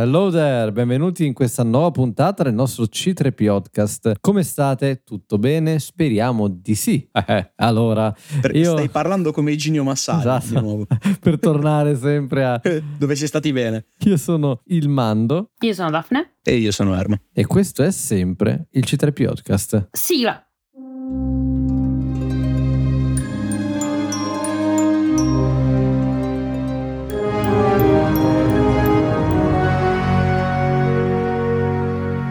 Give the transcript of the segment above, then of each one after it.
Hello there, benvenuti in questa nuova puntata del nostro C3 Podcast. Come state? Tutto bene? Speriamo di sì. Eh, allora, Perché io... stai parlando come Iginio Massari Esatto. di nuovo. per tornare sempre a... Dove sei stati bene. Io sono il Mando Io sono Daphne. E io sono Erma. e questo è sempre il C3 Podcast. Sigla.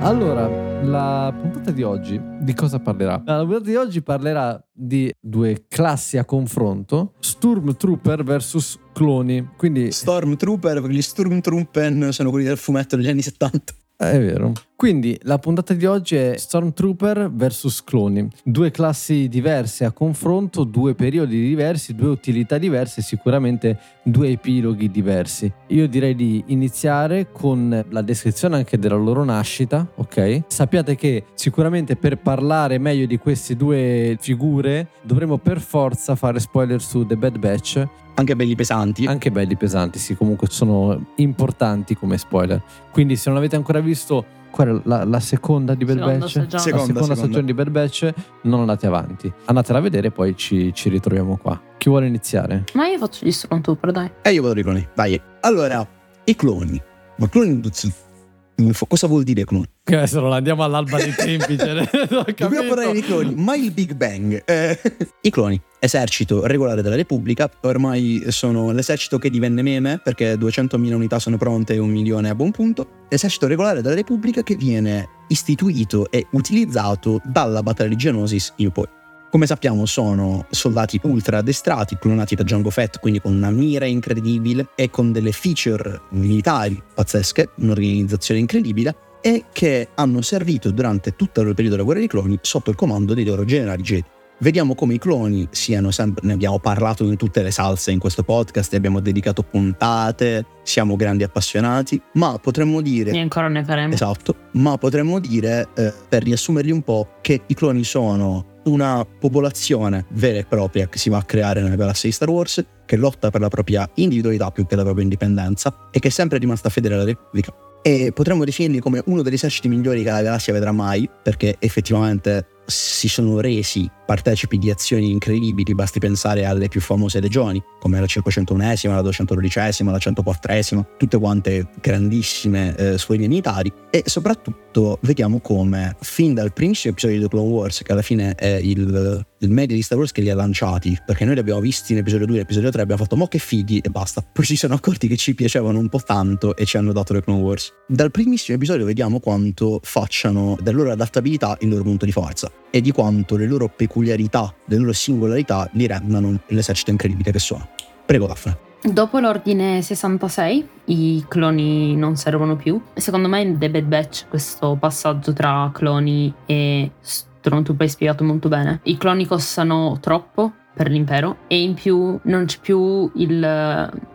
Allora, la puntata di oggi di cosa parlerà? La puntata di oggi parlerà di due classi a confronto, Stormtrooper versus cloni. Quindi Stormtrooper, perché gli Stormtrooper sono quelli del fumetto degli anni 70. Eh, È vero. Quindi la puntata di oggi è Stormtrooper vs cloni. Due classi diverse a confronto, due periodi diversi, due utilità diverse, sicuramente due epiloghi diversi. Io direi di iniziare con la descrizione anche della loro nascita, ok? Sappiate che sicuramente per parlare meglio di queste due figure dovremo per forza fare spoiler su The Bad Batch, Anche belli pesanti. anche belli pesanti, sì, comunque sono importanti come spoiler. Quindi se non avete ancora visto qual è la, la seconda di Bad Seconda Batch, Seconda, seconda seconda. stagione di Bad Batch, non andate avanti. Andatela a vedere e poi ci, ci ritroviamo qua. Chi vuole iniziare? Ma io faccio gli Stormtrooper, dai. E io vado i cloni. Dai. Allora, i cloni. Ma cloni... Cosa vuol dire cloni? Che adesso non andiamo all'alba dei tempi. cioè, Dobbiamo parlare di cloni, ma il Big Bang. Eh, I cloni, esercito regolare della Repubblica, ormai sono l'esercito che divenne meme perché 200.000 unità sono pronte e un milione a buon punto. Esercito regolare della Repubblica che viene istituito e utilizzato dalla battaglia di Geonosis in poi. Come sappiamo sono soldati ultra addestrati, clonati da Django Fett, quindi con una mira incredibile e con delle feature militari pazzesche, un'organizzazione incredibile, e che hanno servito durante tutto il periodo della guerra dei cloni sotto il comando dei loro generali Jedi. Vediamo come i cloni siano sempre, ne abbiamo parlato in tutte le salse in questo podcast, ne abbiamo dedicato puntate, siamo grandi appassionati, ma potremmo dire... E ancora ne faremo. Esatto, ma potremmo dire, eh, per riassumerli un po', che i cloni sono una popolazione vera e propria che si va a creare nella galassia di Star Wars, che lotta per la propria individualità più che la propria indipendenza e che è sempre rimasta fedele alla Repubblica. E potremmo definirli come uno degli eserciti migliori che la galassia vedrà mai, perché effettivamente si sono resi partecipi di azioni incredibili, basti pensare alle più famose legioni, come la 501esima, la 212esima, la 104esima, tutte quante grandissime eh, scuole militari. E soprattutto vediamo come fin dal primissimo episodio di Clone Wars, che alla fine è il, il media di Star Wars che li ha lanciati, perché noi li abbiamo visti in episodio 2 e episodio 3, abbiamo fatto mo che fighi e basta, poi si sono accorti che ci piacevano un po' tanto e ci hanno dato The Clone Wars. Dal primissimo episodio vediamo quanto facciano della loro adattabilità il loro punto di forza e di quanto le loro peculiarità, le loro singolarità li rendano l'esercito incredibile che sono. Prego Daphne. Dopo l'ordine 66 i cloni non servono più. Secondo me in The Bad Batch questo passaggio tra cloni e Stormtrooper è spiegato molto bene. I cloni costano troppo per l'impero e in più non c'è più il...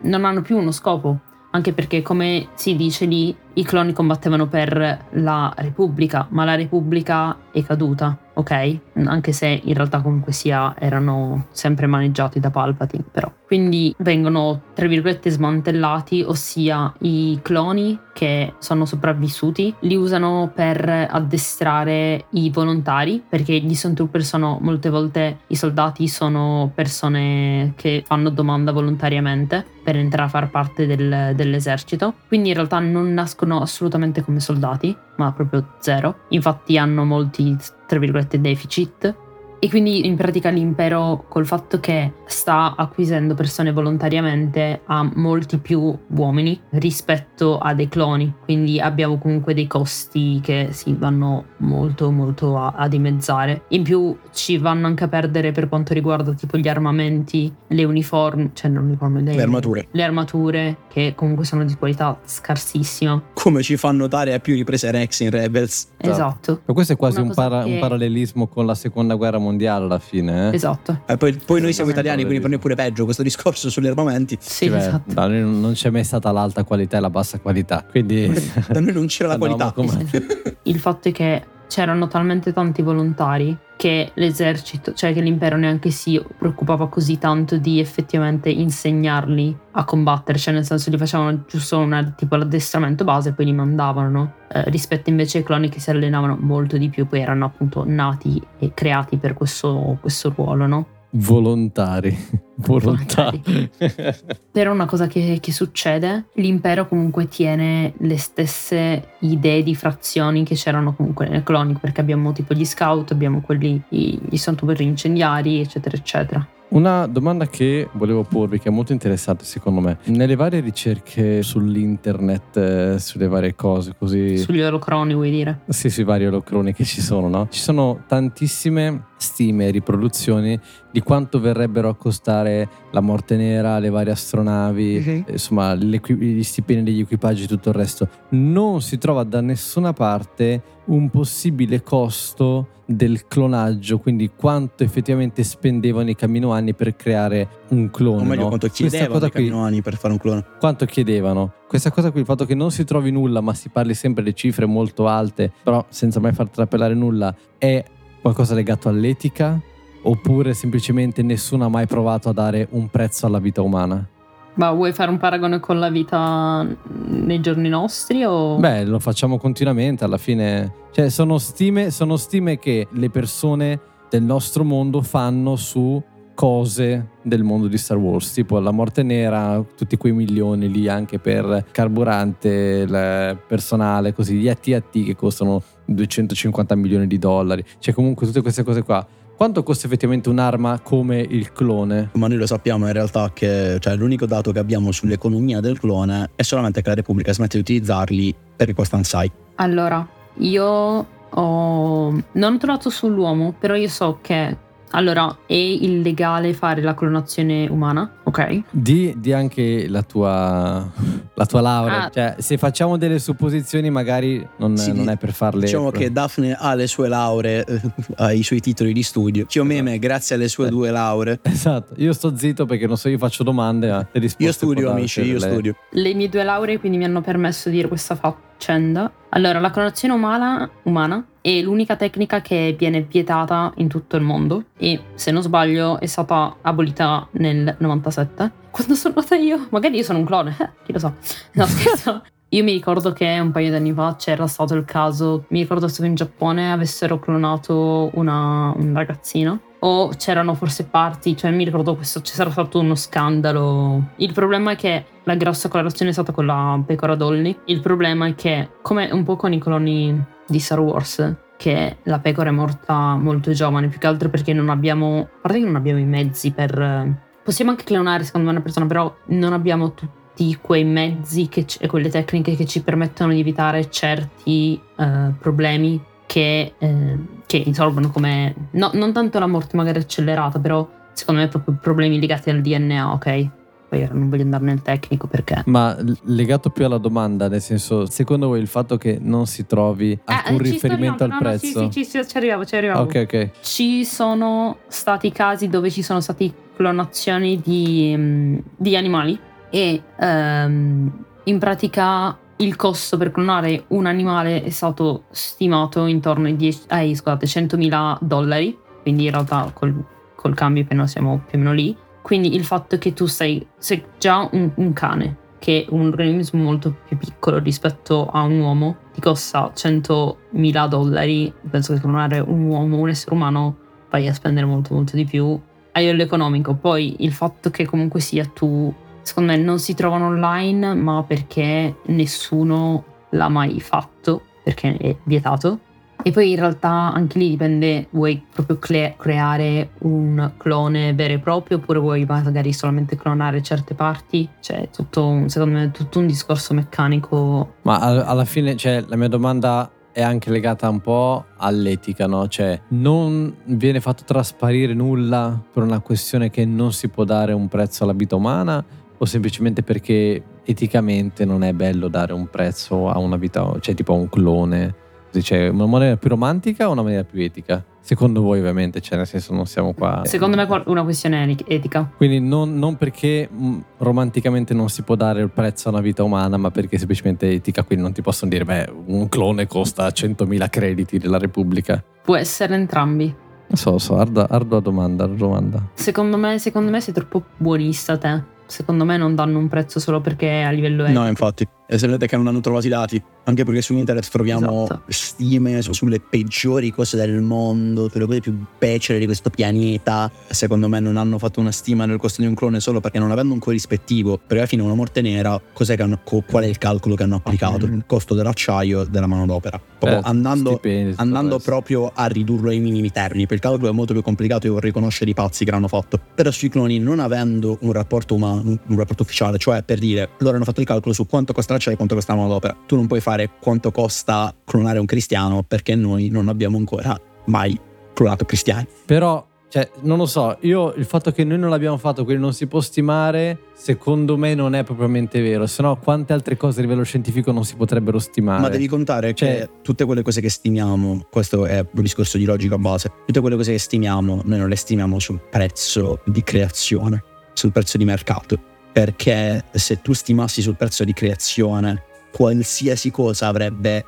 non hanno più uno scopo. Anche perché come si dice lì i cloni combattevano per la Repubblica, ma la Repubblica è caduta, ok? Anche se in realtà comunque sia erano sempre maneggiati da Palpatine, però. Quindi vengono, tra virgolette, smantellati, ossia i cloni che sono sopravvissuti li usano per addestrare i volontari, perché gli Stormtrooper sono molte volte i soldati sono persone che fanno domanda volontariamente per entrare a far parte del- dell'esercito. Quindi in realtà non nascono assolutamente come soldati, ma proprio zero. Infatti hanno molti, tra virgolette, deficit. E quindi in pratica l'impero, col fatto che sta acquisendo persone volontariamente, ha molti più uomini rispetto a dei cloni. Quindi abbiamo comunque dei costi che si vanno molto molto a, a dimezzare. In più ci vanno anche a perdere per quanto riguarda tipo gli armamenti, le uniformi, cioè non uniformi, Le armature. le armature che comunque sono di qualità scarsissima. Come ci fa notare a più riprese Rex in Rebels. Esatto. Ma questo è quasi un, para- che- un parallelismo con la seconda guerra mondiale alla fine. Eh? Esatto. E poi, poi noi siamo italiani, quindi per noi è pure peggio questo discorso sugli armamenti. Sì, Beh, esatto. da noi non c'è mai stata l'alta qualità e la bassa qualità. Quindi Da noi non c'era la qualità. come- Il fatto è che c'erano talmente tanti volontari che l'esercito, cioè che l'impero neanche si preoccupava così tanto di effettivamente insegnarli a combattere, cioè nel senso li facevano giusto una, tipo l'addestramento base e poi li mandavano, no? eh, rispetto invece ai cloni che si allenavano molto di più, poi erano appunto nati e creati per questo, questo ruolo, no? Volontari. Volontari. Però una cosa che, che, succede, l'impero comunque tiene le stesse idee di frazioni che c'erano comunque nel clonic, perché abbiamo tipo gli scout, abbiamo quelli, gli, gli santuari incendiari, eccetera, eccetera. Una domanda che volevo porvi, che è molto interessante secondo me, nelle varie ricerche sull'internet, eh, sulle varie cose così... Sugli olocroni vuoi dire? Sì, sui vari olocroni che ci sono, no? Ci sono tantissime stime e riproduzioni di quanto verrebbero a costare la morte nera, le varie astronavi, uh-huh. insomma gli stipendi degli equipaggi e tutto il resto. Non si trova da nessuna parte un possibile costo del clonaggio, quindi quanto effettivamente spendevano i Caminoani per creare un clone. O meglio, no? quanto chiedevano i Caminoani per fare un clone. Quanto chiedevano. Questa cosa qui, il fatto che non si trovi nulla, ma si parli sempre di cifre molto alte, però senza mai far trapelare nulla, è qualcosa legato all'etica oppure semplicemente nessuno ha mai provato a dare un prezzo alla vita umana? Ma vuoi fare un paragone con la vita nei giorni nostri? O... Beh, lo facciamo continuamente alla fine. Cioè, sono stime, sono stime che le persone del nostro mondo fanno su cose del mondo di Star Wars, tipo la morte nera, tutti quei milioni lì anche per carburante, il personale, così gli AT-AT che costano 250 milioni di dollari, cioè comunque tutte queste cose qua. Quanto costa effettivamente un'arma come il clone? Ma noi lo sappiamo in realtà che cioè, l'unico dato che abbiamo sull'economia del clone è solamente che la Repubblica smette di utilizzarli perché costano assai. Allora, io ho... non ho trovato sull'uomo, però io so che allora, è illegale fare la clonazione umana, ok? Di, di anche la tua, la tua laurea. Ah. Cioè, se facciamo delle supposizioni, magari non, sì, non è per farle. Diciamo che Daphne ha le sue lauree, eh, ha i suoi titoli di studio. Meme, esatto. grazie alle sue eh. due lauree. Esatto, io sto zitto perché non so, io faccio domande, ma le risposte. Io studio, amici, io le... studio. Le mie due lauree quindi mi hanno permesso di dire questa faccenda. Allora, la clonazione umana, umana è l'unica tecnica che viene vietata in tutto il mondo e se non sbaglio è stata abolita nel 97 quando sono nata io? Magari io sono un clone eh, chi lo sa. No scherzo. Io mi ricordo che un paio di anni fa c'era stato il caso mi ricordo che in Giappone avessero clonato una, un ragazzino o c'erano forse parti, cioè mi ricordo questo, c'era stato uno scandalo. Il problema è che la grossa colorazione è stata con la pecora Dolly. Il problema è che, come un po' con i cloni di Star Wars, che la pecora è morta molto giovane, più che altro perché non abbiamo, a parte che non abbiamo i mezzi per... Possiamo anche clonare secondo me una persona, però non abbiamo tutti quei mezzi e quelle tecniche che ci permettono di evitare certi uh, problemi che, eh, che risolvono come... No, non tanto la morte magari accelerata, però secondo me proprio problemi legati al DNA, ok? Poi non voglio andare nel tecnico perché. Ma legato più alla domanda, nel senso, secondo voi il fatto che non si trovi ah, alcun riferimento al no, prezzo? No, sì, sì, sì, ci arrivavo, ci arrivavo. Ok, ok. Ci sono stati casi dove ci sono stati clonazioni di, mm, di animali e um, in pratica il costo per clonare un animale è stato stimato intorno ai, 10, ai scusate, 100.000 dollari, quindi in realtà col, col cambio noi siamo più o meno lì. Quindi il fatto che tu sei, sei già un, un cane, che è un organismo molto più piccolo rispetto a un uomo, ti costa 100.000 dollari, penso che clonare un uomo, un essere umano, vai a spendere molto molto di più a livello economico. Poi il fatto che comunque sia tu secondo me non si trovano online, ma perché nessuno l'ha mai fatto, perché è vietato. E poi in realtà anche lì dipende, vuoi proprio cre- creare un clone vero e proprio oppure vuoi magari solamente clonare certe parti? Cioè, tutto un, secondo me, tutto un discorso meccanico. Ma alla fine, cioè, la mia domanda è anche legata un po' all'etica, no? Cioè, non viene fatto trasparire nulla per una questione che non si può dare un prezzo alla vita umana o semplicemente perché eticamente non è bello dare un prezzo a una vita, cioè tipo a un clone? Cioè, una maniera più romantica o una maniera più etica? Secondo voi ovviamente, cioè nel senso non siamo qua... Secondo me è una questione etica. Quindi non, non perché mh, romanticamente non si può dare il prezzo a una vita umana, ma perché semplicemente etica, quindi non ti possono dire, beh, un clone costa 100.000 crediti della Repubblica. Può essere entrambi. So, so, ardua, ardua domanda, domanda. Secondo me, secondo me sei troppo buonista te. Secondo me non danno un prezzo solo perché a livello etico. No, infatti. E se vedete che non hanno trovato i dati, anche perché su internet troviamo Esatto. stime su- sulle peggiori cose del mondo, sulle cose più becere di questo pianeta. Secondo me non hanno fatto una stima del costo di un clone solo perché non avendo un corrispettivo, perché alla fine una morte nera, cos'è che hanno, qual è il calcolo che hanno applicato? Il costo dell'acciaio e della manodopera. Proprio Eh, andando, stipendi, andando proprio a ridurlo ai minimi termini. Per il calcolo è molto più complicato, io vorrei conoscere i pazzi che l'hanno fatto. Però sui cloni, non avendo un rapporto umano, un rapporto ufficiale, cioè per dire, loro hanno fatto il calcolo su quanto costa e quanto costa la manodopera. Tu non puoi fare quanto costa clonare un cristiano perché noi non abbiamo ancora mai clonato cristiani. Però, cioè, non lo so, io il fatto che noi non l'abbiamo fatto, quindi non si può stimare, secondo me non è propriamente vero. Se no, quante altre cose a livello scientifico non si potrebbero stimare? Ma devi contare Cioè- che tutte quelle cose che stimiamo, questo è un discorso di logica base, tutte quelle cose che stimiamo, noi non le stimiamo sul prezzo di creazione, sul prezzo di mercato. Perché se tu stimassi sul prezzo di creazione, qualsiasi cosa avrebbe,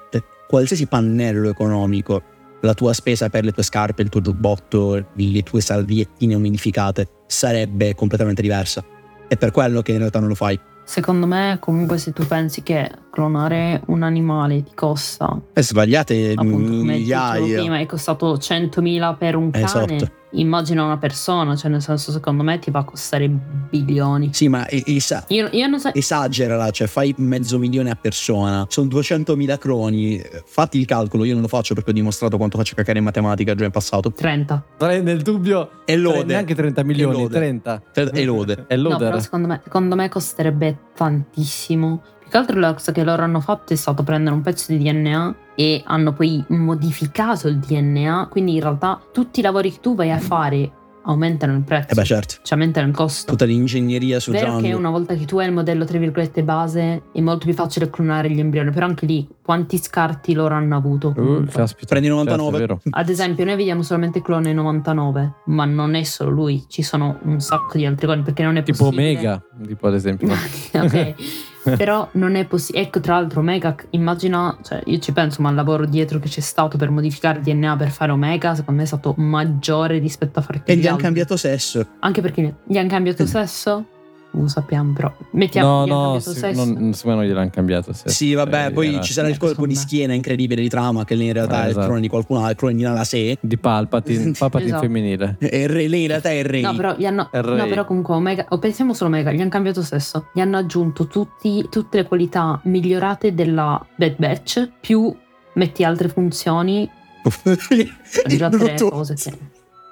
qualsiasi pannello economico, la tua spesa per le tue scarpe, il tuo giubbotto, le tue salviettine umidificate, sarebbe completamente diversa. È per quello che in realtà non lo fai. Secondo me, comunque, se tu pensi che clonare un animale ti costa, E sbagliate appunto, come dicevo migliaia. prima, è costato 100.000 per un cane. Immagina una persona, cioè nel senso, secondo me ti va a costare bilioni. Sì, ma e- esa- Io, io non so. esagerala, cioè fai mezzo milione a persona, sono 200.000 croni, eh, fatti il calcolo, io non lo faccio perché ho dimostrato quanto faccio cacare in matematica già in passato. 30. Sarei nel dubbio. E lode. Neanche 30 milioni, E lode. 30. E lode. È No, loader. però secondo me, secondo me costerebbe tantissimo. Più che altro la cosa che loro hanno fatto è stato prendere un pezzo di DNA e hanno poi modificato il DNA. Quindi in realtà tutti i lavori che tu vai a fare aumentano il prezzo. E beh certo, Cioè aumentano il costo. tutta l'ingegneria su Vero che una volta che tu hai il modello tra virgolette base è molto più facile clonare gli embrioni, però anche lì quanti scarti loro hanno avuto? Uh, caspita. Prendi 99. Certo. Ad esempio, noi vediamo solamente clone 99, ma non è solo lui, ci sono un sacco di altri cloni perché non è Tipo possibile. Omega, tipo ad esempio. ok, però non è possibile. Ecco, tra l'altro, Omega, immagina, cioè io ci penso, ma il lavoro dietro che c'è stato per modificare il DNA per fare Omega, secondo me è stato maggiore rispetto a fare E gli hanno cambiato sesso. Anche perché gli hanno cambiato sesso? Non lo sappiamo, però. Mettiamo No, no, sì, sesso. non, secondo me non gliel'hanno cambiato. sì. Sì, vabbè, Eh, poi era- ci sarà il Sì, colpo di schiena incredibile di trama che lei in realtà Eh, è il esatto. clone di qualcun altro, il clone di Nala Se. Di Palpatine, Palpatine Esatto. femminile. E re- lei in realtà è il re. No, però, gli hanno, no, però comunque Omega, o pensiamo solo Omega, gli hanno cambiato sesso, gli hanno aggiunto tutti- tutte le qualità migliorate della Bad Batch, più metti altre funzioni, già tre cose che...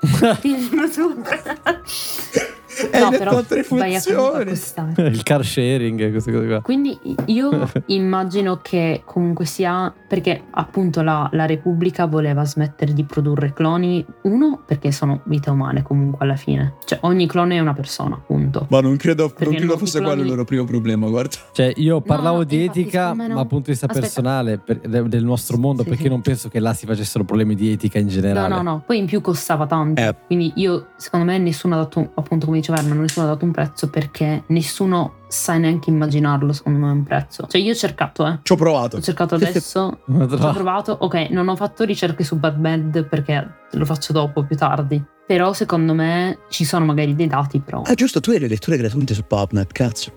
È no, le però altre vai a comunque funzioni. Il car sharing, queste cose qua. Quindi io immagino che comunque sia perché appunto la, la Repubblica voleva smettere di produrre cloni, uno perché sono vite umane comunque alla fine, cioè ogni clone è una persona, punto. Ma non credo, Perché non credo non fosse quello il loro primo problema, guarda. Cioè, io parlavo no, di infatti, etica, secondo me no. ma dal punto di vista Aspetta. personale per- de- del nostro mondo, Sì, perché sì. non penso che là si facessero problemi di etica in No, generale. no, no, poi in più costava tanto. Eh. Quindi io, secondo me, nessuno ha dato, appunto come diceva Erno, nessuno ha dato un prezzo perché nessuno sa neanche immaginarlo, secondo me, un prezzo. Cioè io ho cercato, eh. Ci ho provato. Ho cercato adesso, Non ho provato. Ok, non ho fatto ricerche su Bad Bad perché lo faccio dopo, più tardi. Però secondo me ci sono magari dei dati, però. Ah, giusto, tu hai le letture gratuite su PubNet, cazzo.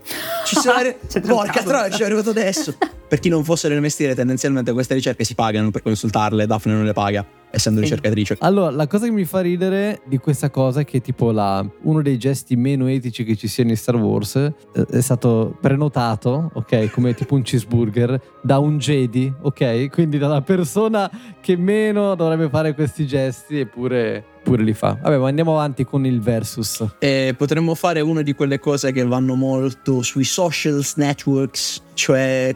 Ci sono le... C'è Porca troia, ci è arrivato adesso. Per chi non fosse nel mestiere, tendenzialmente queste ricerche si pagano per consultarle, Daphne non le paga, essendo Sì. ricercatrice. Allora, la cosa che mi fa ridere di questa cosa è che tipo la- uno dei gesti meno etici che ci siano in Star Wars eh, è stato prenotato, ok, come tipo un cheeseburger, da un Jedi, ok? Quindi dalla persona che meno dovrebbe fare questi gesti eppure pure li fa. Vabbè, ma andiamo avanti con il versus. E potremmo fare una di quelle cose che vanno molto sui social networks, cioè,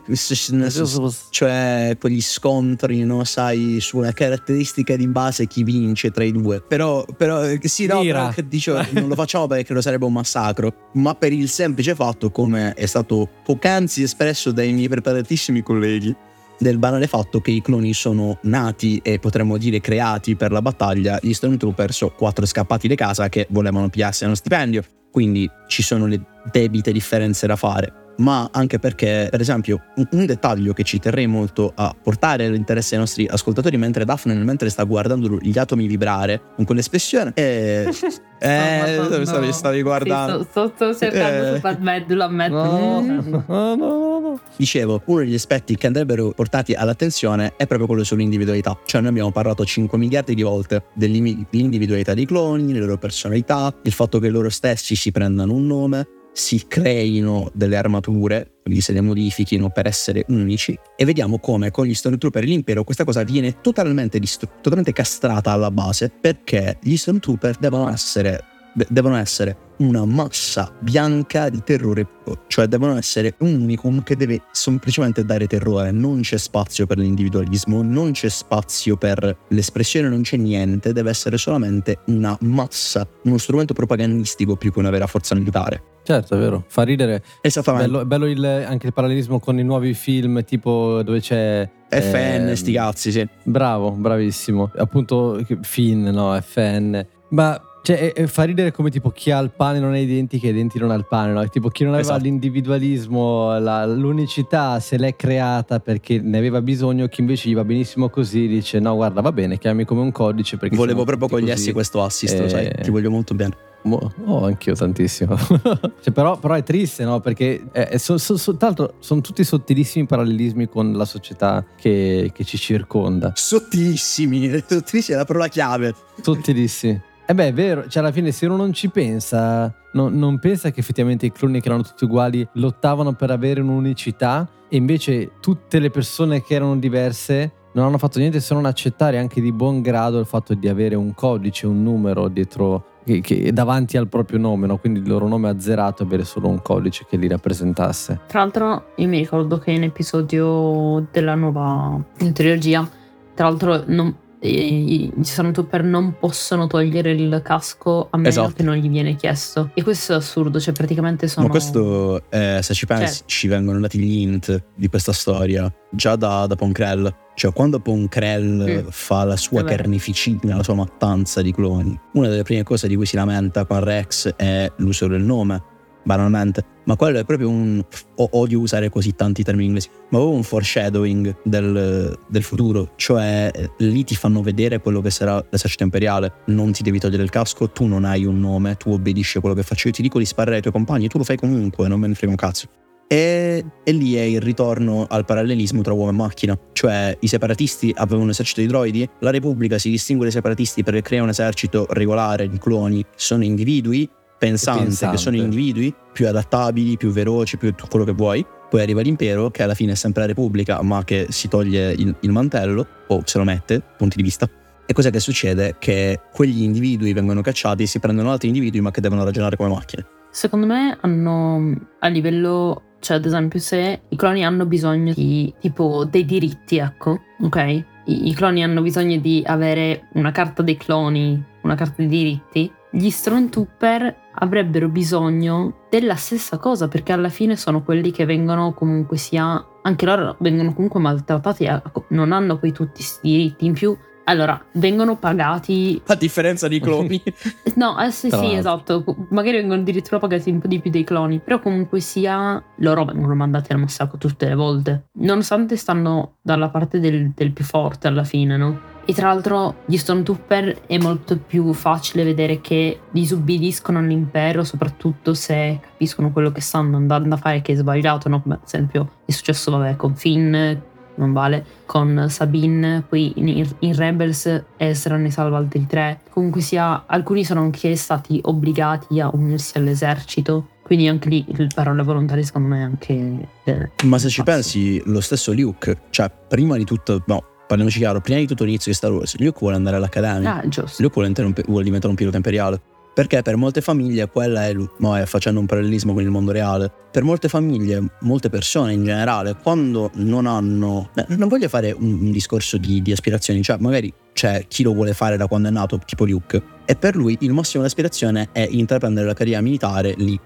cioè quegli scontri, no? Sai, sulla caratteristica di base chi vince tra i due. Però, però eh, sì, no, però che dicevo, non lo facciamo perché credo sarebbe un massacro, ma per il semplice fatto, come è stato poc'anzi espresso dai miei preparatissimi colleghi, del banale fatto che i cloni sono nati e potremmo dire creati per la battaglia, gli Stormtrooper sono quattro scappati di casa che volevano pigliarsi uno stipendio, quindi ci sono le debite differenze da fare ma anche perché, per esempio, un, dettaglio che ci terrei molto a portare all'interesse dei nostri ascoltatori mentre Daphne mentre sta guardando gli atomi vibrare con quell'espressione e eh, stavi, stavi guardando. Sì, sto, sto, cercando eh. super bad, lo ammetto. No, no, no, no, dicevo uno degli aspetti che andrebbero portati all'attenzione è proprio quello sull'individualità. Cioè noi abbiamo parlato 5 miliardi di volte dell'individualità dei cloni le loro personalità il fatto che loro stessi si prendano un nome si creino delle armature, quindi se le modifichino per essere unici, e vediamo come con gli Stormtrooper e l'impero questa cosa viene totalmente, distru- totalmente castrata alla base perché gli Stormtrooper devono essere, devono essere una massa bianca di terrore cioè devono essere un unicum che deve semplicemente dare terrore, non c'è spazio per l'individualismo, non c'è spazio per l'espressione, non c'è niente, deve essere solamente una massa, uno strumento propagandistico più che una vera forza militare. Certo, è vero, fa ridere. Esattamente. Bello, bello il, anche il parallelismo con i nuovi film, tipo dove c'è FN, eh, sti cazzi, sì. Bravo, bravissimo. Appunto, Finn, no, FN. Ma cioè, fa ridere come tipo chi ha il pane non ha i denti, che i denti non ha il pane, no? Tipo chi non aveva esatto. l'individualismo, la, l'unicità se l'è creata perché ne aveva bisogno, chi invece gli va benissimo così dice no guarda va bene, chiami come un codice perché... Volevo proprio cogliessi questo assist, e... sai, ti voglio molto bene. Oh, anch'io tantissimo. cioè, però, però, è triste, no? Perché eh, so, so, so, tra l'altro sono tutti sottilissimi parallelismi con la società che, che ci circonda. Sottilissimi, sottilissimi è la parola chiave. Sottilissimi. Eh beh, è vero, cioè alla fine se uno non ci pensa, no, non pensa che effettivamente i cloni che erano tutti uguali lottavano per avere un'unicità e invece tutte le persone che erano diverse non hanno fatto niente se non accettare anche di buon grado il fatto di avere un codice, un numero dietro che, che davanti al proprio nome, no? quindi il loro nome azzerato e avere solo un codice che li rappresentasse. Tra l'altro io mi ricordo che in episodio della nuova trilogia, tra l'altro non, i Stormtrooper non possono togliere il casco a meno esatto. che non gli viene chiesto. E questo è assurdo, cioè praticamente sono... Ma questo, eh, se ci pensi, cioè... ci vengono dati gli hint di questa storia già da, da Ponkrell. Cioè, quando Ponkrell mm. fa la sua carneficina, la sua mattanza di cloni, una delle prime cose di cui si lamenta con Rex è l'uso del nome banalmente, ma quello è proprio un... odio usare così tanti termini inglesi, ma proprio un foreshadowing del, del, futuro, cioè lì ti fanno vedere quello che sarà l'esercito imperiale, non ti devi togliere il casco, tu non hai un nome, tu obbedisci a quello che faccio io, ti dico di sparare ai tuoi compagni, tu lo fai comunque, non me ne frega un cazzo. E, e, lì è il ritorno al parallelismo tra uomo e macchina, cioè i separatisti avevano un esercito di droidi, la Repubblica si distingue dai separatisti perché crea un esercito regolare di cloni, sono individui pensante, pensante, che sono individui più adattabili, più veloci, più quello che vuoi. Poi arriva l'impero, che alla fine è sempre la Repubblica, ma che si toglie il, il mantello, o se lo mette, punti di vista. E cos'è che succede? Che quegli individui vengono cacciati, si prendono altri individui, ma che devono ragionare come macchine. Secondo me hanno a livello, cioè ad esempio se i cloni hanno bisogno di tipo dei diritti, ecco, ok? I, i cloni hanno bisogno di avere una carta dei cloni, una carta di diritti, gli Stormtrooper avrebbero bisogno della stessa cosa perché alla fine sono quelli che vengono comunque sia anche loro vengono comunque maltrattati non hanno poi tutti questi diritti in più allora, vengono pagati. A differenza dei cloni. no, eh, sì, sì, esatto. Magari vengono addirittura pagati un po' di più dei cloni. Però comunque sia, loro vengono mandati al massacro tutte le volte. Nonostante stanno dalla parte del, del più forte alla fine, no? E tra l'altro gli Stormtrooper è molto più facile vedere che disubbidiscono all'impero, soprattutto se capiscono quello che stanno andando a fare che è sbagliato, no? Come ad esempio è successo vabbè, con Finn, non vale, con Sabine, poi in, in Rebels Ezra ne salva altri tre. Comunque sia, alcuni sono anche stati obbligati a unirsi all'esercito. Quindi anche lì il parole volontarie secondo me è anche... Eh, Ma se ci pensi, lo stesso Luke, cioè prima di tutto, no, parliamoci chiaro, prima di tutto l'inizio di Star Wars, Luke vuole andare all'Accademia. Ah, giusto. Luke vuole, un, vuole diventare un pilota imperiale. Perché per molte famiglie quella è, no, è facendo un parallelismo con il mondo reale. Per molte famiglie, molte persone in generale, quando non hanno. Non voglio fare un, un discorso di, di, aspirazioni, cioè magari c'è chi lo vuole fare da quando è nato, tipo Luke, e per lui il massimo dell'aspirazione è intraprendere la carriera militare lì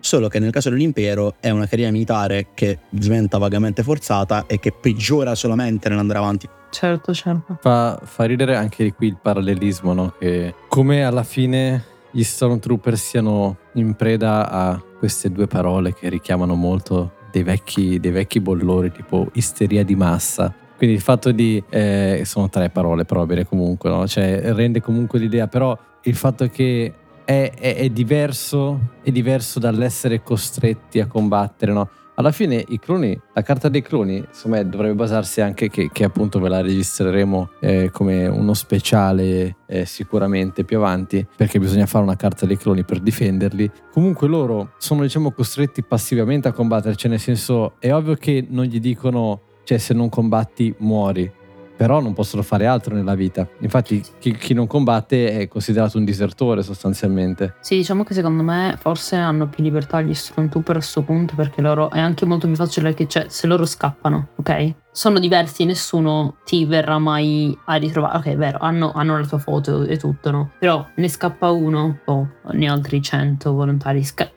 Solo che nel caso dell'impero è una carriera militare che diventa vagamente forzata e che peggiora solamente nell'andare avanti. Certo, certo. Fa, fa ridere anche qui il parallelismo, no? Che come alla fine gli Stormtrooper siano in preda a queste due parole che richiamano molto dei vecchi, dei vecchi bollori, tipo isteria di massa. Quindi il fatto di... Eh, sono tre parole proprie comunque, no? Cioè rende comunque l'idea, però il fatto che è, è, è, diverso, è diverso dall'essere costretti a combattere, no? Alla fine i cloni, la carta dei cloni, insomma, dovrebbe basarsi anche che, che appunto ve la registreremo eh, come uno speciale eh, sicuramente più avanti, perché bisogna fare una carta dei cloni per difenderli. Comunque loro sono diciamo costretti passivamente a combattere, cioè nel senso è ovvio che non gli dicono, cioè se non combatti muori, però non possono fare altro nella vita. Infatti chi, chi, non combatte è considerato un disertore sostanzialmente. Sì, diciamo che secondo me forse hanno più libertà gli Stormtrooper a questo punto perché loro è anche molto più facile che cioè, se loro scappano, ok? Sono diversi, nessuno ti verrà mai a ritrovare. Ok, è vero, hanno, hanno la tua foto e tutto, no? Però ne scappa uno o oh, ne altri 100 volontari. Sca-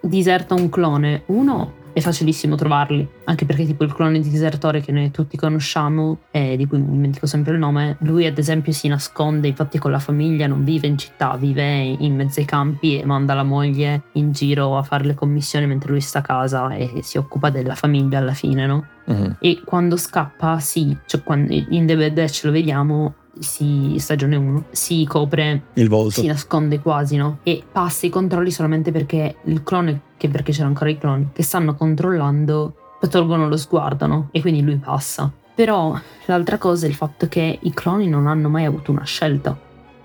diserta un clone, uno è facilissimo trovarli, anche perché tipo il clone di Disertore che noi tutti conosciamo, e di cui mi dimentico sempre il nome, lui ad esempio si nasconde infatti con la famiglia, non vive in città, vive in mezzo ai campi e manda la moglie in giro a fare le commissioni mentre lui sta a casa e si occupa della famiglia alla fine, no? Uh-huh. E quando scappa, sì, cioè quando in The Bad Batch lo vediamo, si, stagione 1, si copre il volto, si nasconde quasi, no? E passa i controlli solamente perché il clone, che perché c'erano ancora i cloni, che stanno controllando, tolgono lo sguardo, no? E quindi lui passa. Però l'altra cosa è il fatto che i cloni non hanno mai avuto una scelta.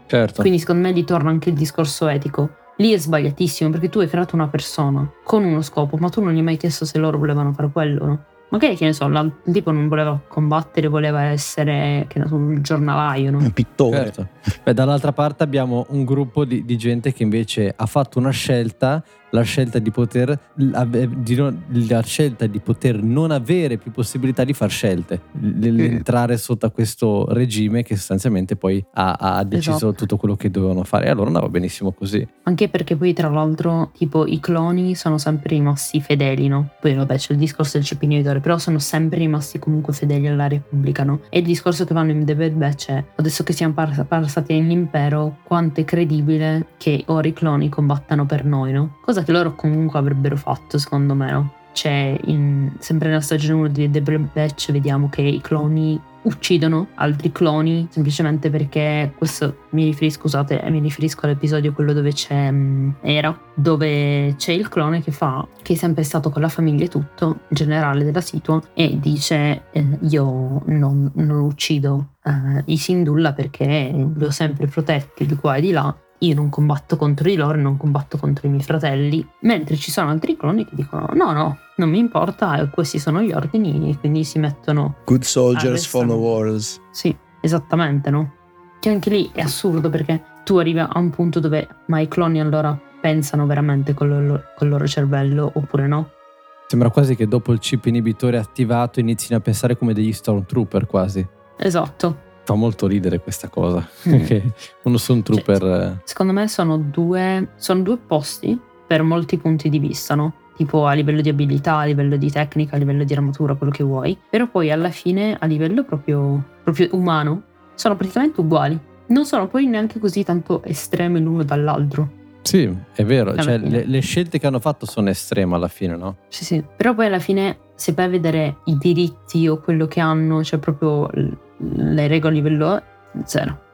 Certo. Quindi secondo me ritorna anche il discorso etico. Lì è sbagliatissimo perché tu hai creato una persona con uno scopo, ma tu non gli hai mai chiesto se loro volevano fare quello, no? Magari, che ne so, il tipo non voleva combattere, voleva essere, che ne so, un giornalaio, no? Un pittore. Certo. Beh, dall'altra parte abbiamo un gruppo di, di gente che invece ha fatto una scelta la scelta di poter di non, la scelta di poter non avere più possibilità di fare scelte l'entrare sotto a questo regime che sostanzialmente poi ha, ha deciso esatto. tutto quello che dovevano fare e allora andava benissimo così anche perché poi tra l'altro tipo i cloni sono sempre rimasti fedeli no? poi vabbè c'è il discorso del cepinitore però sono sempre rimasti comunque fedeli alla Repubblica no? e il discorso che vanno in The Bad Batch è adesso che siamo passati nell'impero quanto è credibile che ora i cloni combattano per noi no? cosa cosa che loro comunque avrebbero fatto, secondo me, no? C'è in, sempre nella stagione 1 di The Brave Batch vediamo che i cloni uccidono altri cloni semplicemente perché questo mi riferisco scusate mi riferisco all'episodio quello dove c'è um, Era dove c'è il clone che fa che è sempre stato con la famiglia e tutto generale della situa e dice eh, io non, non uccido eh, i Sindulla perché li ho sempre protetti di qua e di là io non combatto contro di loro, non combatto contro i miei fratelli, mentre ci sono altri cloni che dicono no, no, non mi importa, questi sono gli ordini e quindi si mettono... Good soldiers follow wars. Sì, esattamente, no? Che anche lì è assurdo perché tu arrivi a un punto dove ma i cloni allora pensano veramente con, lo, con il loro cervello oppure no? Sembra quasi che dopo il chip inibitore attivato inizino a pensare come degli stormtrooper quasi. Esatto fa molto ridere questa cosa. Mm. uno sono trooper. Cioè, secondo me sono due, sono due posti per molti punti di vista, no? Tipo a livello di abilità, a livello di tecnica, a livello di armatura, quello che vuoi. Però poi alla fine, a livello proprio, proprio umano, sono praticamente uguali. Non sono poi neanche così tanto estremi l'uno dall'altro. Sì, è vero, cioè, le, le, scelte che hanno fatto sono estreme alla fine, no? Sì, sì, però poi alla fine se vai a vedere i diritti o quello che hanno, cioè proprio le regole a livello zero.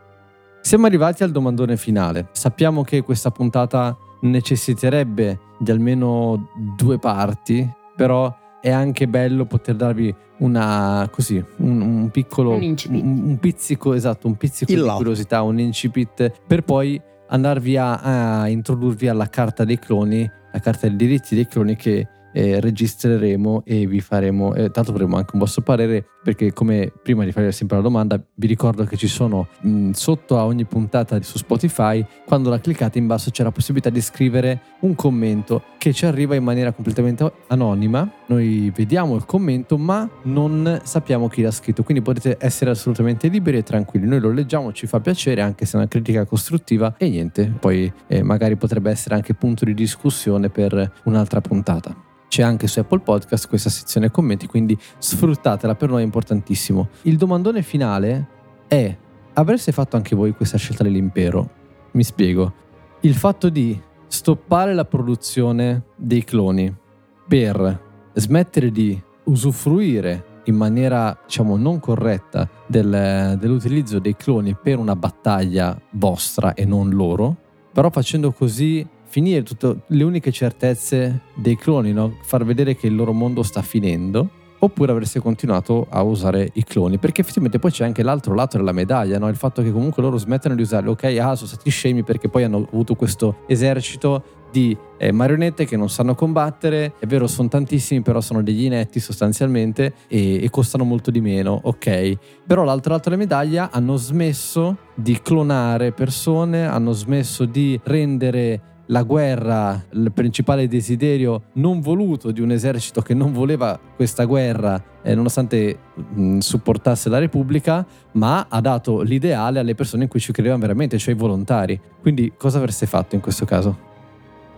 Siamo arrivati al domandone finale. Sappiamo che questa puntata necessiterebbe di almeno due parti, però è anche bello poter darvi una così un, un piccolo un, un, un, pizzico esatto un pizzico Il di là. curiosità un incipit per poi andarvi a, a introdurvi alla carta dei cloni la carta dei diritti dei cloni che eh, registreremo e vi faremo, eh, tanto avremo anche un vostro parere perché come prima di fare sempre la domanda vi ricordo che ci sono mh, sotto a ogni puntata su Spotify quando la cliccate in basso c'è la possibilità di scrivere un commento che ci arriva in maniera completamente anonima. Noi vediamo il commento, ma non sappiamo chi l'ha scritto. Quindi potete essere assolutamente liberi e tranquilli. Noi lo leggiamo, ci fa piacere, anche se è una critica costruttiva. E niente, poi eh, magari potrebbe essere anche punto di discussione per un'altra puntata. C'è anche su Apple Podcast questa sezione commenti, quindi sfruttatela, per noi è importantissimo. Il domandone finale è: avreste fatto anche voi questa scelta dell'impero? Mi spiego. Il fatto di stoppare la produzione dei cloni per smettere di usufruire in maniera diciamo non corretta del, dell'utilizzo dei cloni per una battaglia vostra e non loro, però facendo così finire tutte le uniche certezze dei cloni, no? far vedere che il loro mondo sta finendo oppure avreste continuato a usare i cloni perché effettivamente poi c'è anche l'altro lato della medaglia no? il fatto che comunque loro smettono di usarli ok ah sono stati scemi perché poi hanno avuto questo esercito di eh, marionette che non sanno combattere è vero sono tantissimi però sono degli inetti sostanzialmente e, e costano molto di meno ok però l'altro lato della medaglia hanno smesso di clonare persone hanno smesso di rendere la guerra, il principale desiderio non voluto di un esercito che non voleva questa guerra, eh, nonostante mh, supportasse la Repubblica, ma ha dato l'ideale alle persone in cui ci credevano veramente, cioè i volontari. Quindi cosa avreste fatto in questo caso?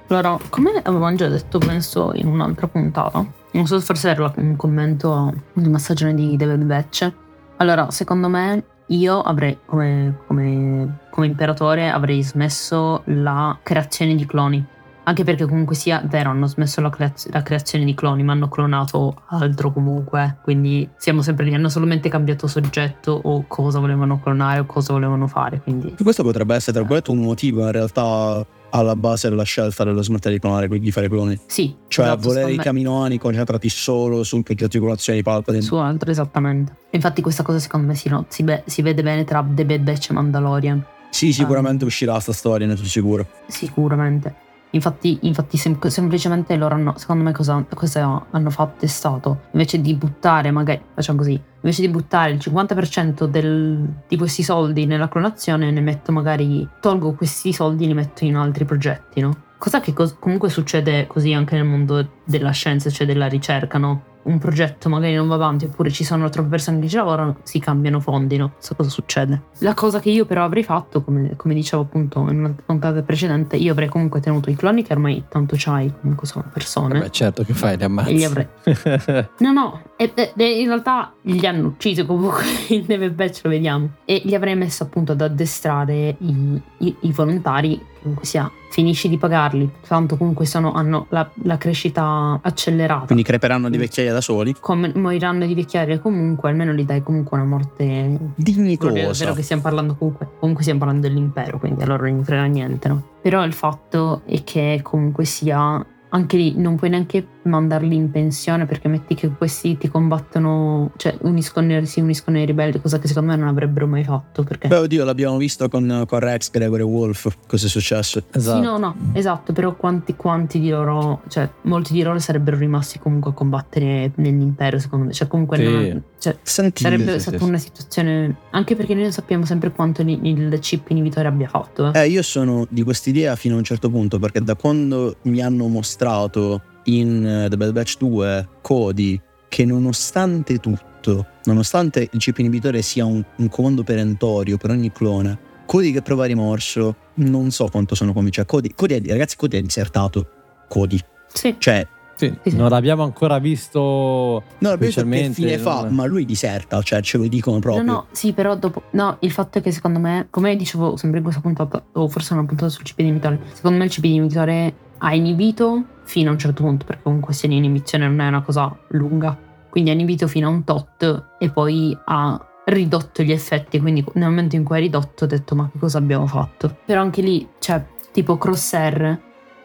Allora, come avevamo già detto, penso in un'altra puntata, non so se forse era un commento di una stagione di David Batch. Allora, secondo me io avrei, come, come, come, imperatore, avrei smesso la creazione di cloni. Anche perché comunque sia vero, hanno smesso la, creaz- la, creazione di cloni, ma hanno clonato altro comunque. Quindi siamo sempre lì, hanno solamente cambiato soggetto o cosa volevano clonare o cosa volevano fare. Quindi... Questo potrebbe essere, tra virgolette, un motivo in realtà alla base della scelta dello smettere di clonare, di fare cloni. Sì. Cioè esatto, volere i camminoni concentrati solo sul progetto di colazione di Palpatine. Su altro, esattamente. Infatti questa cosa secondo me si, no, si, be- si vede bene tra The Bad Batch e Mandalorian. Sì, sicuramente um, uscirà sta storia, ne sono sicuro. Sicuramente. Infatti, infatti sem- semplicemente loro hanno, secondo me cosa, cosa, hanno fatto è stato, invece di buttare, magari, facciamo così, invece di buttare il 50% del, di questi soldi nella clonazione, ne metto magari, tolgo questi soldi e li metto in altri progetti, no? Cosa che cos- comunque succede così anche nel mondo della scienza, cioè della ricerca, no? Un progetto magari non va avanti oppure ci sono troppe persone che ci lavorano, si cambiano fondi, no? So cosa succede. La cosa che io però avrei fatto, come, come dicevo appunto in una puntata precedente, io avrei comunque tenuto i cloni che ormai tanto c'hai, comunque sono persone. Beh certo che fai, li ammazzi. E li avrei... no, no, e, e, in realtà li hanno uccisi comunque in Neve Batch, lo vediamo. E li avrei messo appunto ad addestrare i, i, i volontari comunque sia, finisci di pagarli, tanto comunque sono, hanno la, la, crescita accelerata. Quindi creperanno di vecchiaia da soli? Come moriranno di vecchiaia comunque, almeno gli dai comunque una morte dignitosa. È vero che stiamo parlando comunque, comunque stiamo parlando dell'impero, quindi allora non frega niente, no? Però il fatto è che comunque sia anche lì non puoi neanche mandarli in pensione perché metti che questi ti combattono, cioè uniscono, si uniscono ai ribelli, cosa che secondo me non avrebbero mai fatto. Perché... Beh, oddio, l'abbiamo visto con, con Rex, Gregory Wolf, cosa è successo. Esatto. Sì, no, no, esatto, però quanti, quanti di loro, cioè molti di loro sarebbero rimasti comunque a combattere nell'impero, secondo me. Cioè comunque sì. non, cioè, Sentite, sarebbe sì, stata sì. una situazione, anche perché noi non sappiamo sempre quanto il chip inibitore abbia fatto. Eh. eh, io sono di quest'idea fino a un certo punto, perché da quando mi hanno mostrato in uh, The Bad Batch 2 Cody che nonostante tutto, nonostante il chip inibitore sia un, un comando perentorio per ogni clone, Cody che prova rimorso, non so quanto sono convinto. Cioè, Cody, Cody è, ragazzi, Cody è disertato. Cody. Sì. Cioè, sì, non l'abbiamo ancora visto no, l'abbiamo visto che fine fa, non... ma lui diserta, cioè ce lo dicono proprio. No, no, sì, però dopo no, il fatto è che secondo me, come dicevo sempre in questa puntata o forse una puntata sul CP inibitore, secondo me il CP inibitore ha inibito fino a un certo punto, perché comunque se l'inibizione non è una cosa lunga, quindi ha inibito fino a un tot e poi ha ridotto gli effetti, quindi nel momento in cui ha ridotto ho detto ma che cosa abbiamo fatto? Però anche lì, cioè, tipo Crosshair,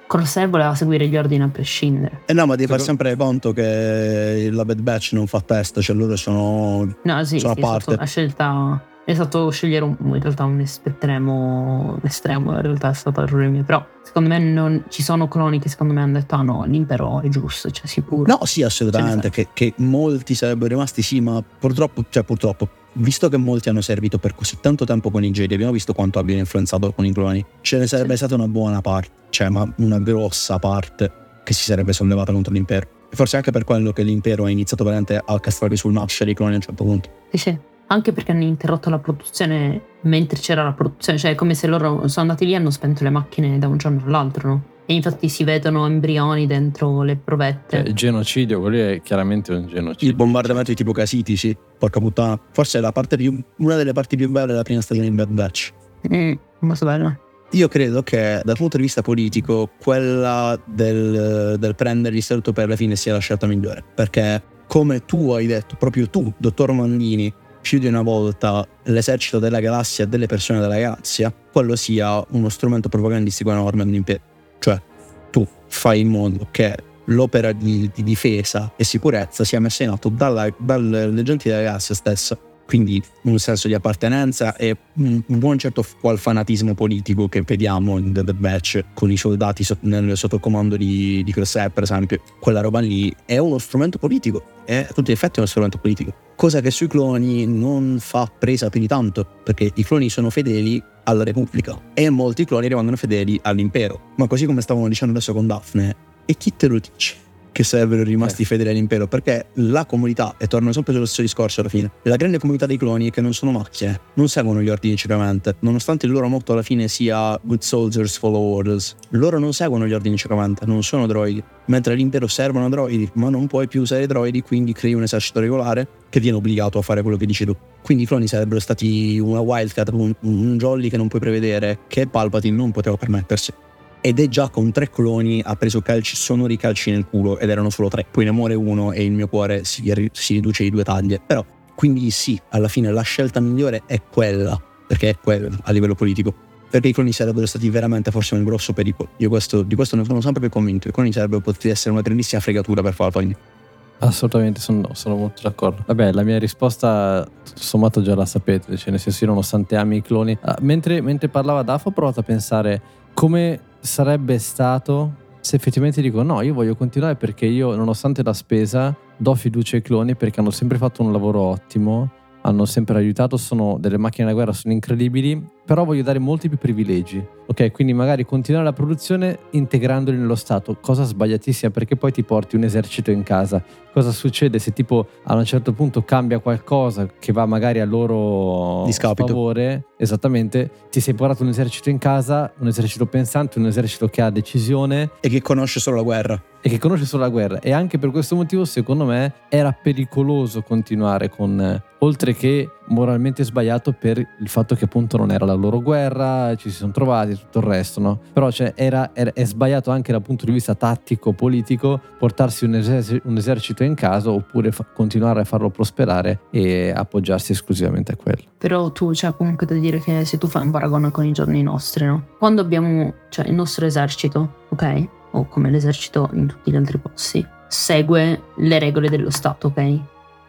Crosshair voleva seguire gli ordini a prescindere. Eh no, ma devi fare sempre conto che la Bad Batch non fa test, cioè loro sono, no, sì, sono sì, a parte. La scelta è stato scegliere un, in realtà un estremo, estremo, in realtà è stato errore mio, però secondo me non, ci sono cloni che secondo me hanno detto ah no, l'impero è giusto, cioè sicuro. No, sì, assolutamente, che, che, molti sarebbero rimasti, sì, ma purtroppo, cioè purtroppo, visto che molti hanno servito per così tanto tempo con i Jedi, abbiamo visto quanto abbiano influenzato con i cloni, ce ne sarebbe Sì. stata una buona parte, cioè ma una grossa parte che si sarebbe sollevata contro l'impero. E forse anche per quello che l'impero ha iniziato veramente a castrare sul nascere i cloni a un certo punto. Sì, sì. Anche perché hanno interrotto la produzione mentre c'era la produzione, cioè è come se loro sono andati lì e hanno spento le macchine da un giorno all'altro, no? E infatti si vedono embrioni dentro le provette. Eh, genocidio, quello è chiaramente un genocidio. Il bombardamento di tipo Casiti, sì. Porca puttana. Forse è la parte più, una delle parti più belle della prima stagione di Bad Batch. Mm, molto bello. Io credo che dal punto di vista politico quella del, del prendere il saluto per la fine sia la scelta migliore. Perché come tu hai detto, proprio tu, dottor Mannini, più di una volta l'esercito della galassia e delle persone della galassia, quello sia uno strumento propagandistico enorme all'impero. Cioè, tu fai in modo che l'opera di, di difesa e sicurezza sia messa in atto dalle genti della galassia stessa quindi un senso di appartenenza e un buon certo qual fanatismo politico che vediamo in The Batch con i soldati nel sottocomando di, di Crosshair per esempio. Quella roba lì è uno strumento politico è a tutti gli effetti uno strumento politico. Cosa che sui cloni non fa presa più di tanto perché i cloni sono fedeli alla Repubblica e molti cloni rimangono fedeli all'impero. Ma così come stavamo dicendo adesso con Daphne e chi te lo dice? Che sarebbero rimasti eh. fedeli all'impero, perché la comunità, e torno sempre sullo stesso discorso alla fine, la grande comunità dei cloni è che non sono macchine, non seguono gli ordini ciecamente, nonostante il loro motto alla fine sia good soldiers follow orders, loro non seguono gli ordini ciecamente, non sono droidi, mentre all'impero servono droidi, ma non puoi più usare droidi, quindi crei un esercito regolare che viene obbligato a fare quello che dici tu. Quindi i cloni sarebbero stati una wildcat, un, un jolly che non puoi prevedere, che Palpatine non poteva permettersi ed è già con tre cloni ha preso calci, sonori calci nel culo ed erano solo tre. Poi ne muore uno e il mio cuore si, si riduce di due taglie. Però, quindi sì, alla fine la scelta migliore è quella, perché è quella a livello politico. Perché i cloni sarebbero stati veramente forse un grosso pericolo. Io questo, di questo ne sono sempre più convinto. I cloni sarebbero potuti essere una grandissima fregatura per Falcon. Assolutamente, sono, sono, molto d'accordo. Vabbè, la mia risposta, tutto sommato, già la sapete, cioè nel senso io nonostante ami i cloni. Uh, mentre, mentre parlava Dafo ho provato a pensare come sarebbe stato se effettivamente dico no, io voglio continuare perché io, nonostante la spesa, do fiducia ai cloni perché hanno sempre fatto un lavoro ottimo, hanno sempre aiutato, sono delle macchine da guerra, sono incredibili, però voglio dare molti più privilegi. Ok, quindi magari continuare la produzione integrandoli nello Stato, cosa sbagliatissima perché poi ti porti un esercito in casa. Cosa succede se tipo a un certo punto cambia qualcosa che va magari a loro Discapito. favore? Esattamente, ti sei portato un esercito in casa, un esercito pensante, un esercito che ha decisione. E che conosce solo la guerra. E che conosce solo la guerra. E anche per questo motivo, secondo me, era pericoloso continuare con, oltre che moralmente sbagliato per il fatto che appunto non era la loro guerra, ci si sono trovati, tutto il resto, no? Però cioè, era, era, è sbagliato anche dal punto di vista tattico, politico, portarsi un, esercito, un esercito in casa oppure fa, continuare a farlo prosperare e appoggiarsi esclusivamente a quello. Però tu cioè, comunque da dire che se tu fai un paragone con i giorni nostri, no? Quando abbiamo cioè, il nostro esercito, ok? O come l'esercito in tutti gli altri posti, segue le regole dello Stato, ok?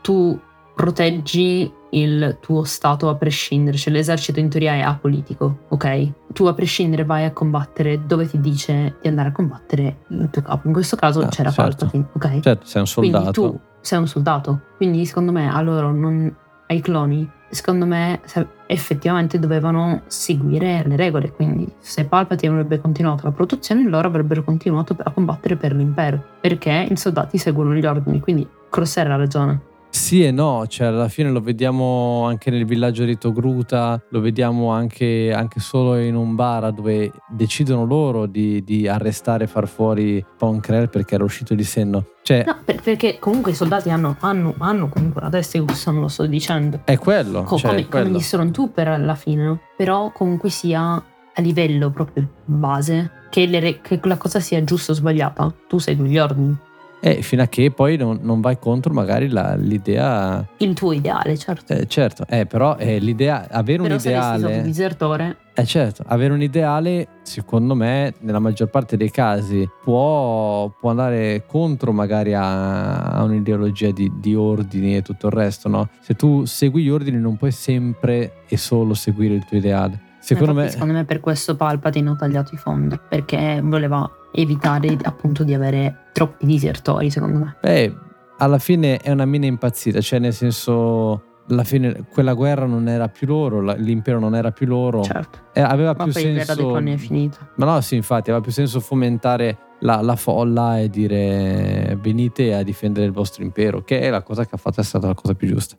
Tu proteggi il tuo stato a prescindere, cioè l'esercito in teoria è apolitico, ok? Tu a prescindere vai a combattere dove ti dice di andare a combattere il tuo capo. In questo caso ah, c'era certo. Palpatine, ok? Certo, sei un soldato. Quindi tu sei un soldato. Quindi secondo me a loro, non, ai cloni, secondo me effettivamente dovevano seguire le regole. Quindi se Palpatine avrebbe continuato la produzione, loro avrebbero continuato a combattere per l'impero. Perché i soldati seguono gli ordini. Quindi Crosshair ha ragione. Sì e no, cioè alla fine lo vediamo anche nel villaggio di Togruta, lo vediamo anche, anche solo in un bar dove decidono loro di, di arrestare e far fuori Ponkrell perché era uscito di senno. Cioè, no, per, perché comunque i soldati hanno, hanno, hanno comunque la testa di non lo sto dicendo. È quello. Co- cioè, come, quello. come gli Stormtrooper alla fine, no? Però comunque sia a livello proprio base, che, le, che la cosa sia giusta o sbagliata, tu segui gli ordini. E fino a che poi non, non vai contro magari la, l'idea... Il tuo ideale, certo. Eh, certo, eh, però eh, l'idea, avere però un ideale... Però un disertore... Eh certo, avere un ideale, secondo me, nella maggior parte dei casi può, può andare contro magari a, a un'ideologia di, di, ordini e tutto il resto, no? Se tu segui gli ordini non puoi sempre e solo seguire il tuo ideale. Secondo me... secondo me per questo Palpatine ha tagliato i fondi, perché voleva evitare appunto di avere troppi disertori, secondo me. Beh, alla fine è una mina impazzita, cioè nel senso alla fine quella guerra non era più loro, l'impero non era più loro. Certo. aveva Ma più poi senso. La guerra dei è finita. Ma no, sì, infatti, aveva più senso fomentare la, la, folla e dire venite a difendere il vostro impero, che è la cosa che ha fatto, è stata la cosa più giusta.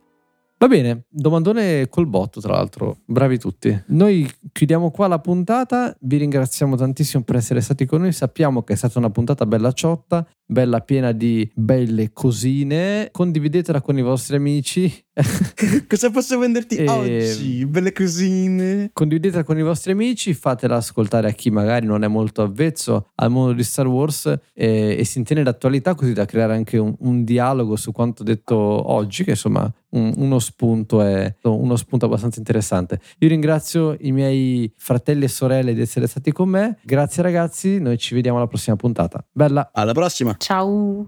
Va bene, domandone col botto, tra l'altro. Bravi tutti. Noi chiudiamo qua la puntata. Vi ringraziamo tantissimo per essere stati con noi. Sappiamo che è stata una puntata bella ciotta, bella piena di belle cosine. Condividetela con i vostri amici. Cosa posso venderti e... oggi? Belle cosine. Condividetela con i vostri amici, fatela ascoltare a chi magari non è molto avvezzo al mondo di Star Wars e, e si intende d'attualità così da creare anche un, un dialogo su quanto detto oggi, che insomma un, uno spunto è uno spunto abbastanza interessante. Io ringrazio i miei fratelli e sorelle di essere stati con me. Grazie ragazzi, noi ci vediamo alla prossima puntata. Bella. Alla prossima. Tchau.